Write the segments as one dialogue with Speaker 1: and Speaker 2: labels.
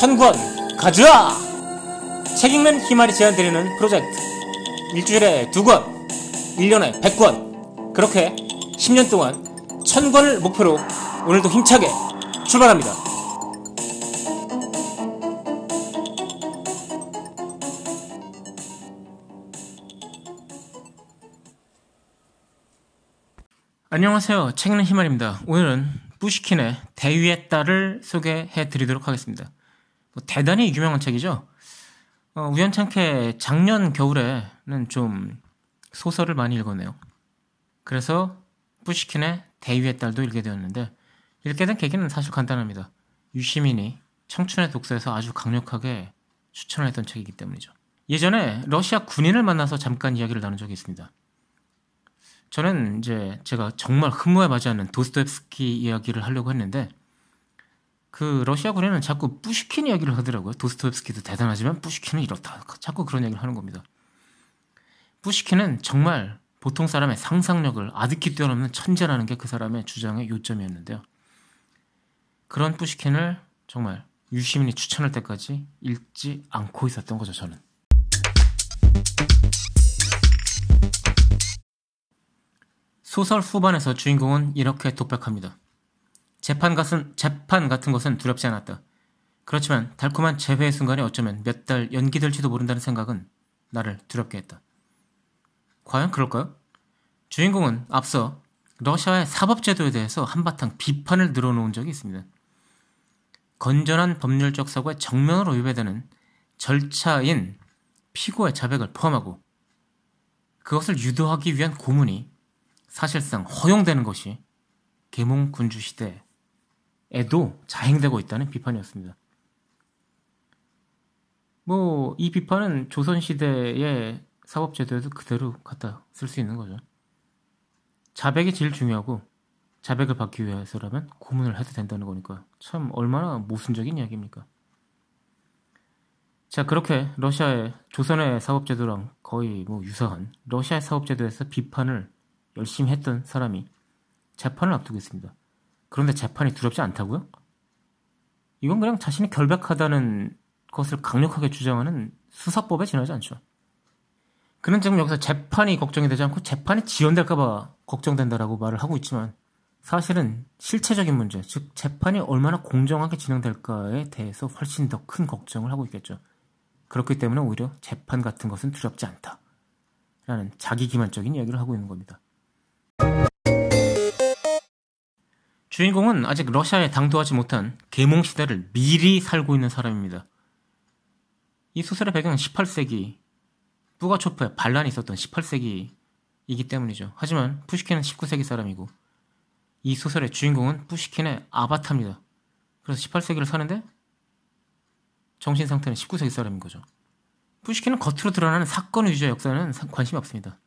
Speaker 1: 천권 가져와! 책 읽는 희말이 제안드리는 프로젝트. 일주일에 두 권, 1년에 100권. 그렇게 10년 동안 천권을 목표로 오늘도 힘차게 출발합니다. 안녕하세요. 책 읽는 희말입니다. 오늘은 뿌시킨의 대위의 딸을 소개해 드리도록 하겠습니다. 뭐 대단히 유명한 책이죠. 어, 우연찮게 작년 겨울에는 좀 소설을 많이 읽었네요. 그래서 뿌시킨의 대위의 딸도 읽게 되었는데 읽게 된 계기는 사실 간단합니다. 유시민이 청춘의 독서에서 아주 강력하게 추천을 했던 책이기 때문이죠. 예전에 러시아 군인을 만나서 잠깐 이야기를 나눈 적이 있습니다. 저는 이제 제가 정말 흠모에 맞지 않는 도스토옙스키 이야기를 하려고 했는데 그 러시아 군인은 자꾸 뿌시킨 이야기를 하더라고요. 도스토옙스키도 대단하지만 뿌시킨은 이렇다. 자꾸 그런 얘기를 하는 겁니다. 뿌시킨은 정말 보통 사람의 상상력을 아득히 뛰어넘는 천재라는 게 그 사람의 주장의 요점이었는데요. 그런 뿌시킨을 정말 유시민이 추천할 때까지 읽지 않고 있었던 거죠, 저는. 소설 후반에서 주인공은 이렇게 독백합니다. 재판 같은, 재판 같은 것은 두렵지 않았다. 그렇지만 달콤한 재회의 순간이 어쩌면 몇 달 연기될지도 모른다는 생각은 나를 두렵게 했다. 과연 그럴까요? 주인공은 앞서 러시아의 사법제도에 대해서 한바탕 비판을 늘어놓은 적이 있습니다. 건전한 법률적 사고에 정면으로 위배되는 절차인 피고의 자백을 포함하고 그것을 유도하기 위한 고문이 사실상 허용되는 것이 계몽 군주 시대 에도 자행되고 있다는 비판이었습니다. 뭐 이 비판은 조선 시대의 사법 제도에도 그대로 갖다 쓸 수 있는 거죠. 자백이 제일 중요하고 자백을 받기 위해서라면 고문을 해도 된다는 거니까 참 얼마나 모순적인 이야기입니까? 자 그렇게 러시아의 조선의 사법제도랑 거의 뭐 유사한 러시아의 사법제도에서 비판을 열심히 했던 사람이 재판을 앞두고 있습니다. 그런데 재판이 두렵지 않다고요? 이건 그냥 자신이 결백하다는 것을 강력하게 주장하는 수사법에 지나지 않죠. 그는 지금 여기서 재판이 걱정이 되지 않고 재판이 지연될까봐 걱정된다라고 말을 하고 있지만 사실은 실체적인 문제, 즉 재판이 얼마나 공정하게 진행될까에 대해서 훨씬 더 큰 걱정을 하고 있겠죠. 그렇기 때문에 오히려 재판 같은 것은 두렵지 않다. 라는 자기 기만적인 이야기를 하고 있는 겁니다. 주인공은 아직 러시아에 당도하지 못한 계몽 시대를 미리 살고 있는 사람입니다. 이 소설의 배경은 18세기 뿌가초프의 반란이 있었던 18세기이기 때문이죠. 하지만 푸시킨은 19세기 사람이고 이 소설의 주인공은 푸시킨의 아바타입니다. 그래서 18세기를 사는데 정신 상태는 19세기 사람인 거죠. 푸시킨은 겉으로 드러나는 사건 위주의 역사는 관심이 없습니다.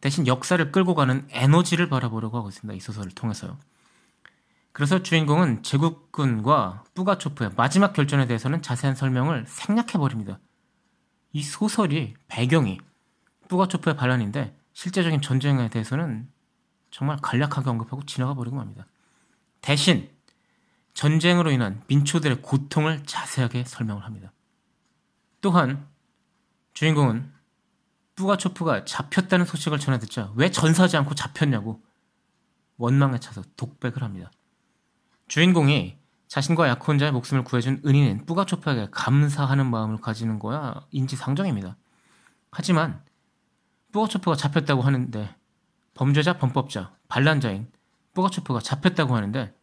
Speaker 1: 대신 역사를 끌고 가는 에너지를 바라보려고 하고 있습니다. 이 소설을 통해서요. 그래서 주인공은 제국군과 뿌가초프의 마지막 결전에 대해서는 자세한 설명을 생략해버립니다. 이 소설이 배경이 뿌가초프의 반란인데 실제적인 전쟁에 대해서는 정말 간략하게 언급하고 지나가 버리고 맙니다. 대신 전쟁으로 인한 민초들의 고통을 자세하게 설명을 합니다. 또한 주인공은 뿌가초프가 잡혔다는 소식을 전해 듣자 왜 전사하지 않고 잡혔냐고 원망에 차서 독백을 합니다. 주인공이 자신과 약혼자의 목숨을 구해준 은인인 뿌가초프에게 감사하는 마음을 가지는 거야 인지상정입니다. 하지만 뿌가초프가 잡혔다고 하는데 범죄자, 범법자, 반란자인 뿌가초프가 잡혔다고 하는데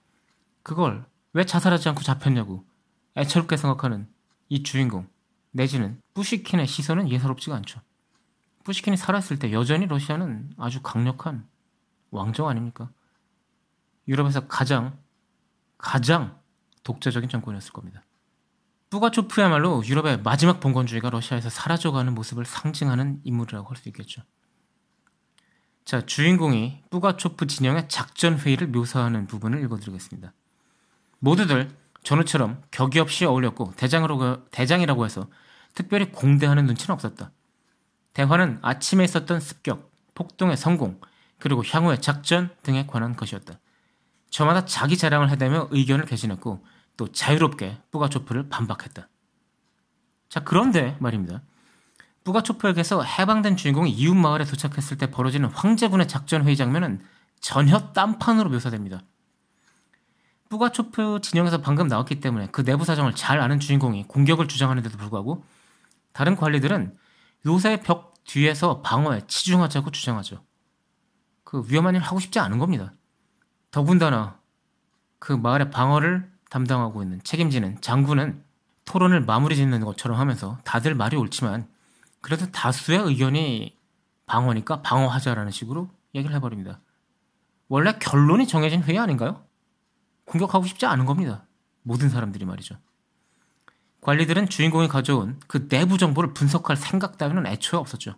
Speaker 1: 그걸 왜 자살하지 않고 잡혔냐고 애처롭게 생각하는 이 주인공 내지는 뿌시킨의 시선은 예사롭지가 않죠. 뿌시킨이 살았을 때 여전히 러시아는 아주 강력한 왕정 아닙니까? 유럽에서 가장 가장 독자적인 정권이었을 겁니다. 뿌가초프야말로 유럽의 마지막 봉건주의가 러시아에서 사라져가는 모습을 상징하는 인물이라고 할 수 있겠죠. 자, 주인공이 뿌가초프 진영의 작전 회의를 묘사하는 부분을 읽어드리겠습니다. 모두들 전우처럼 격이 없이 어울렸고 대장으로 대장이라고 해서 특별히 공대하는 눈치는 없었다. 대화는 아침에 있었던 습격, 폭동의 성공, 그리고 향후의 작전 등에 관한 것이었다. 저마다 자기 자랑을 해대며 의견을 개진했고 또 자유롭게 뿌가초프를 반박했다. 자, 그런데 말입니다. 뿌가초프에게서 해방된 주인공이 이웃 마을에 도착했을 때 벌어지는 황제군의 작전 회의 장면은 전혀 딴판으로 묘사됩니다. 뿌가초프 진영에서 방금 나왔기 때문에 그 내부 사정을 잘 아는 주인공이 공격을 주장하는데도 불구하고 다른 관리들은 요새 벽 뒤에서 방어에 치중하자고 주장하죠. 그 위험한 일 하고 싶지 않은 겁니다. 더군다나 그 마을의 방어를 담당하고 있는 책임지는 장군은 토론을 마무리 짓는 것처럼 하면서 다들 말이 옳지만 그래도 다수의 의견이 방어니까 방어하자라는 식으로 얘기를 해버립니다. 원래 결론이 정해진 회의 아닌가요? 공격하고 싶지 않은 겁니다. 모든 사람들이 말이죠. 관리들은 주인공이 가져온 그 내부 정보를 분석할 생각 따위는 애초에 없었죠.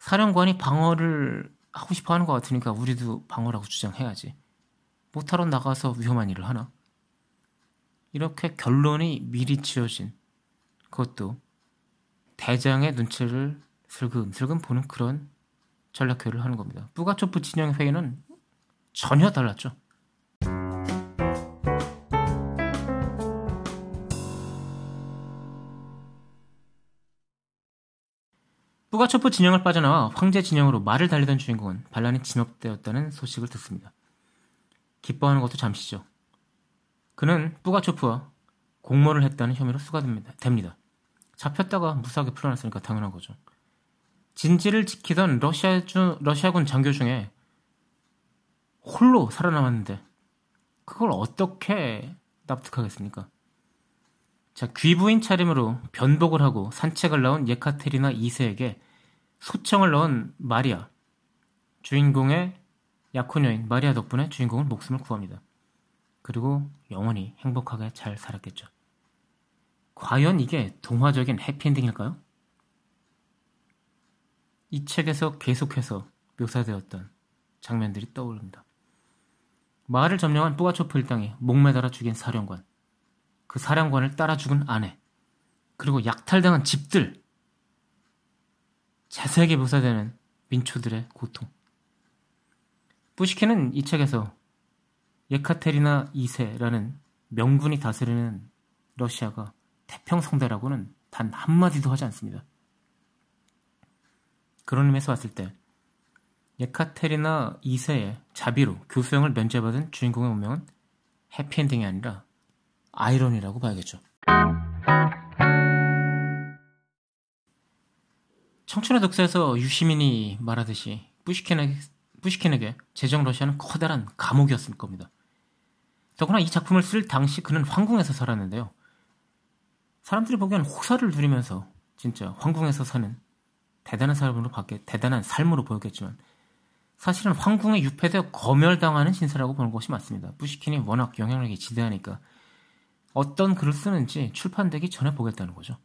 Speaker 1: 사령관이 방어를 하고 싶어 하는 것 같으니까 우리도 방어라고 주장해야지. 모타로 나가서 위험한 일을 하나? 이렇게 결론이 미리 지어진 그것도 대장의 눈치를 슬금슬금 보는 그런 전략회의를 하는 겁니다. 뿌가초프 진영 회의는 전혀 달랐죠. 뿌가초프 진영을 빠져나와 황제 진영으로 말을 달리던 주인공은 반란이 진압되었다는 소식을 듣습니다. 기뻐하는 것도 잠시죠. 그는 뿌가초프와 공모를 했다는 혐의로 수가됩니다. 됩니다. 잡혔다가 무사하게 풀어났으니까 당연한 거죠. 진지를 지키던 러시아 주, 러시아군 장교 중에 홀로 살아남았는데 그걸 어떻게 납득하겠습니까? 자, 귀부인 차림으로 변복을 하고 산책을 나온 예카테리나 2세에게 소청을 넣은 마리아. 주인공의 약혼녀인 마리아 덕분에 주인공은 목숨을 구합니다. 그리고 영원히 행복하게 잘 살았겠죠. 과연 이게 동화적인 해피엔딩일까요? 이 책에서 계속해서 묘사되었던 장면들이 떠오릅니다. 마을을 점령한 뿌가초프 일당이 목매달아 죽인 사령관, 그 사령관을 따라 죽은 아내, 그리고 약탈당한 집들, 자세하게 묘사되는 민초들의 고통. 뿌시키는 이 책에서 예카테리나 2세라는 명군이 다스리는 러시아가 태평성대라고는 단 한마디도 하지 않습니다. 그런 의미에서 봤을 때 예카테리나 2세의 자비로 교수형을 면제받은 주인공의 운명은 해피엔딩이 아니라 아이러니라고 봐야겠죠. 청춘의 독서에서 유시민이 말하듯이 뿌시킨에게, 뿌시킨에게 제정 러시아는 커다란 감옥이었을 겁니다. 더구나 이 작품을 쓸 당시 그는 황궁에서 살았는데요. 사람들이 보기엔 호사를 누리면서 진짜 황궁에서 사는 대단한 삶으로 밖에 대단한 삶으로 보였겠지만 사실은 황궁에 유폐되어 검열당하는 신세라고 보는 것이 맞습니다. 뿌시킨이 워낙 영향력이 지대하니까 어떤 글을 쓰는지 출판되기 전에 보겠다는 거죠.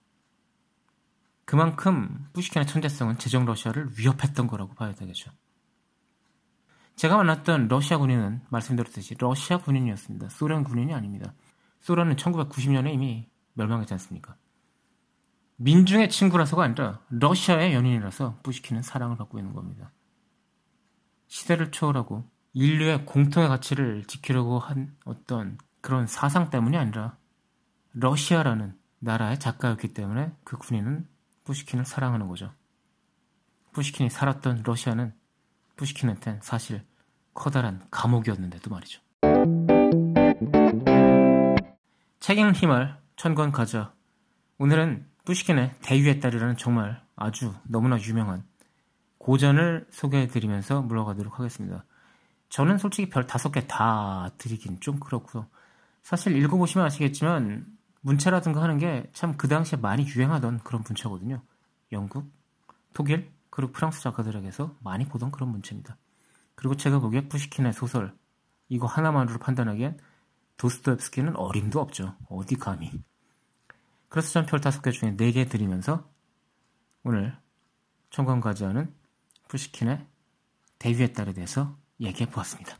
Speaker 1: 그만큼 뿌시킨의 천재성은 제정 러시아를 위협했던 거라고 봐야 되겠죠. 제가 만났던 러시아 군인은 말씀드렸듯이 러시아 군인이었습니다. 소련 군인이 아닙니다. 소련은 1990년에 이미 멸망했지 않습니까? 민중의 친구라서가 아니라 러시아의 연인이라서 뿌시키는 사랑을 받고 있는 겁니다. 시대를 초월하고 인류의 공통의 가치를 지키려고 한 어떤 그런 사상 때문이 아니라 러시아라는 나라의 작가였기 때문에 그 군인은 뿌시킨을 사랑하는 거죠. 뿌시킨이 살았던 러시아는 뿌시킨한테는 사실 커다란 감옥이었는데도 말이죠. 책 읽는 힘을 천권 가자. 오늘은 뿌시킨의 대유의 딸이라는 정말 아주 너무나 유명한 고전을 소개해드리면서 물러가도록 하겠습니다. 저는 솔직히 별 다섯 개 다 드리긴 좀 그렇고요. 사실 읽어보시면 아시겠지만 문체라든가 하는 게 참 그 당시에 많이 유행하던 그런 문체거든요. 영국, 독일, 그리고 프랑스 작가들에게서 많이 보던 그런 문체입니다. 그리고 제가 보기에 푸시킨의 소설 이거 하나만으로 판단하기엔 도스토옙스키는 어림도 없죠. 어디 감히. 그래서 전 별 다섯 개 중에 네 개 드리면서 오늘 청관과제하는 푸시킨의 데뷔의 딸에 대해서 얘기해 보았습니다.